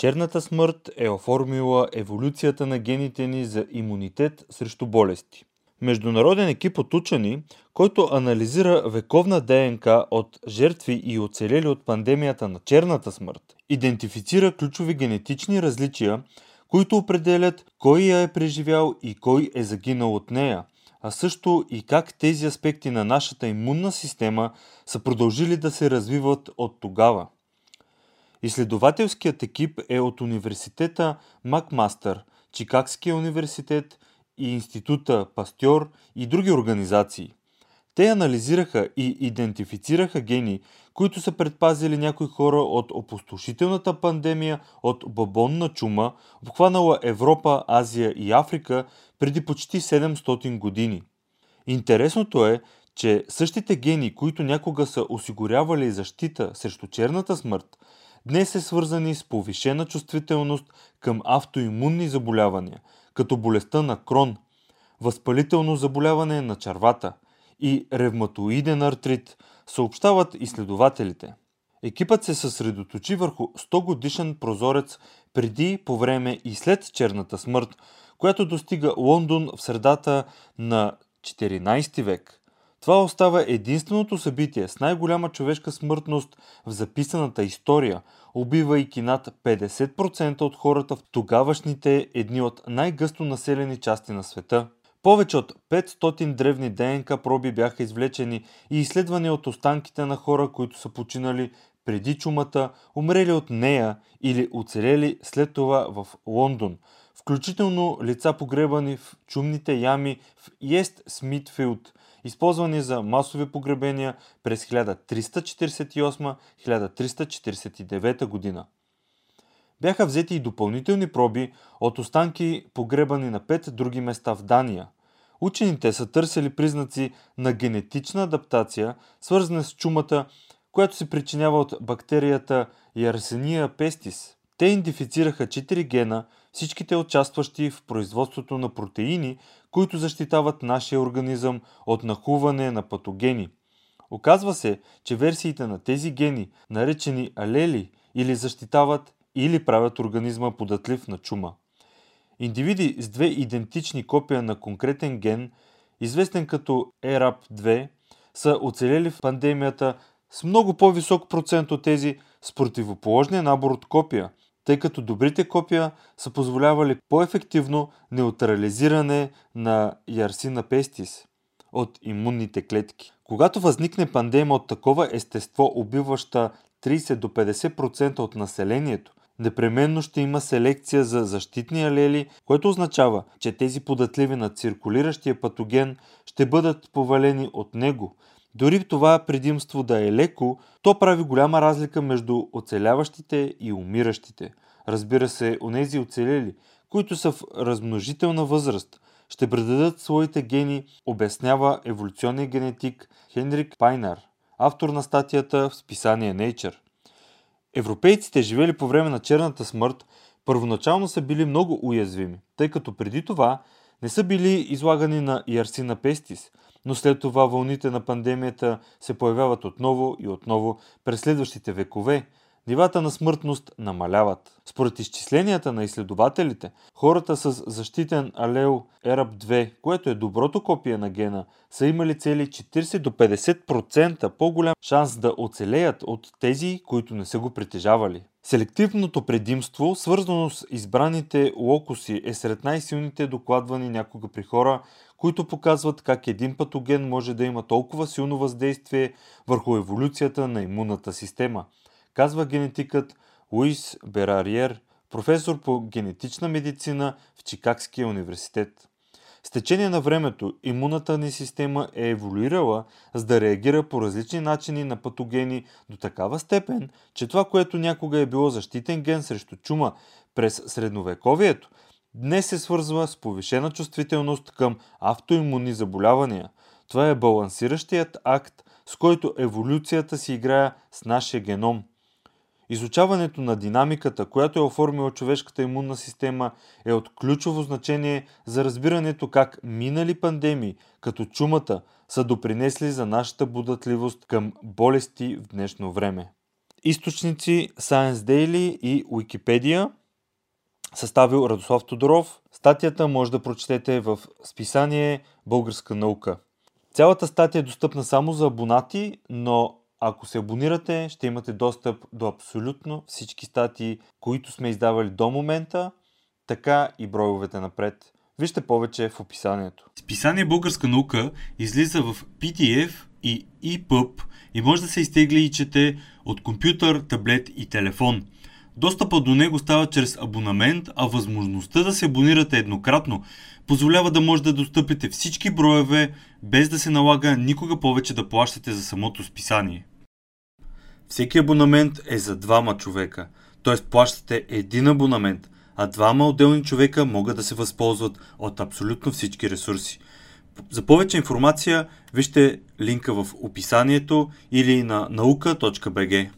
Черната смърт е оформила еволюцията на гените ни за имунитет срещу болести. Международен екип от учени, който анализира вековна ДНК от жертви и оцелели от пандемията на черната смърт, идентифицира ключови генетични различия, които определят кой я е преживял и кой е загинал от нея, а също и как тези аспекти на нашата имунна система са продължили да се развиват от тогава. Изследователският екип е от университета Макмастър, Чикагския университет и Института Пастьор и други организации. Те анализираха и идентифицираха гени, които са предпазили някои хора от опустошителната пандемия от бабонна чума, обхванала Европа, Азия и Африка преди почти 700 години. Интересното е, че същите гени, които някога са осигурявали защита срещу черната смърт, днес е свързани с повишена чувствителност към автоимунни заболявания, като болестта на крон, възпалително заболяване на червата и ревматоиден артрит, съобщават изследователите. Екипът се съсредоточи върху 100 годишен прозорец преди, по време и след черната смърт, която достига Лондон в средата на 14 век – това остава единственото събитие с най-голяма човешка смъртност в записаната история, убивайки над 50% от хората в тогавашните едни от най-гъсто населени части на света. Повече от 500 древни ДНК проби бяха извлечени и изследвани от останките на хора, които са починали преди чумата, умрели от нея или оцелели след това в Лондон, включително лица погребани в чумните ями в Ест Смитфилд – използвани за масови погребения през 1348-1349 година. Бяха взети и допълнителни проби от останки погребани на пет други места в Дания. Учените са търсили признаци на генетична адаптация, свързана с чумата, която се причинява от бактерията Yersinia pestis. Те идентифицираха 4 гена, всичките участващи в производството на протеини, които защитават нашия организъм от нахуване на патогени. Оказва се, че версиите на тези гени, наречени алели, или защитават, или правят организма податлив на чума. Индивиди с две идентични копия на конкретен ген, известен като ERAP2, са оцелели в пандемията с много по-висок процент от тези с противоположния набор от копия – тъй като добрите копия са позволявали по-ефективно неутрализиране на ярсина пестис от имунните клетки. Когато възникне пандемия от такова естество, убиваща 30 до 50% от населението, непременно ще има селекция за защитни алели, което означава, че тези податливи на циркулиращия патоген ще бъдат повалени от него – дори това предимство да е леко, то прави голяма разлика между оцеляващите и умиращите. Разбира се, онези оцелели, които са в размножителна възраст, ще предадат своите гени, обяснява еволюционният генетик Хенрик Пайнар, автор на статията в списание Nature. Европейците, живели по време на черната смърт, първоначално са били много уязвими, тъй като преди това не са били излагани на Ярсина пестис, но след това вълните на пандемията се появяват отново и отново през следващите векове. Нивата на смъртност намаляват. Според изчисленията на изследователите, хората с защитен алел ERAP2, което е доброто копие на гена, са имали цели 40 до 50% по-голям шанс да оцелеят от тези, които не са го притежавали. Селективното предимство, свързано с избраните локуси, е сред най-силните докладвани някога при хора, които показват как един патоген може да има толкова силно въздействие върху еволюцията на имунната система, казва генетикът Луис Берариер, професор по генетична медицина в Чикагския университет. С течение на времето имунната ни система е еволюирала за да реагира по различни начини на патогени до такава степен, че това, което някога е било защитен ген срещу чума през средновековието, днес се свързва с повишена чувствителност към автоимунни заболявания. Това е балансиращият акт, с който еволюцията си играе с нашия геном. Изучаването на динамиката, която е оформила човешката имунна система, е от ключово значение за разбирането как минали пандемии, като чумата, са допринесли за нашата будатливост към болести в днешно време. Източници Science Daily и Wikipedia. Съставил Радослав Тодоров. Статията може да прочетете в списание Българска наука. Цялата статия е достъпна само за абонати, но ако се абонирате, ще имате достъп до абсолютно всички статии, които сме издавали до момента, така и бройовете напред. Вижте повече в описанието. Списание Българска наука излиза в PDF и EPUB и може да се изтегли и чете от компютър, таблет и телефон. Достъпа до него става чрез абонамент, а възможността да се абонирате еднократно позволява да може да достъпите всички броеве, без да се налага никога повече да плащате за самото списание. Всеки абонамент е за двама човека, т.е. плащате един абонамент, а двама отделни човека могат да се възползват от абсолютно всички ресурси. За повече информация вижте линка в описанието или на наука.bg.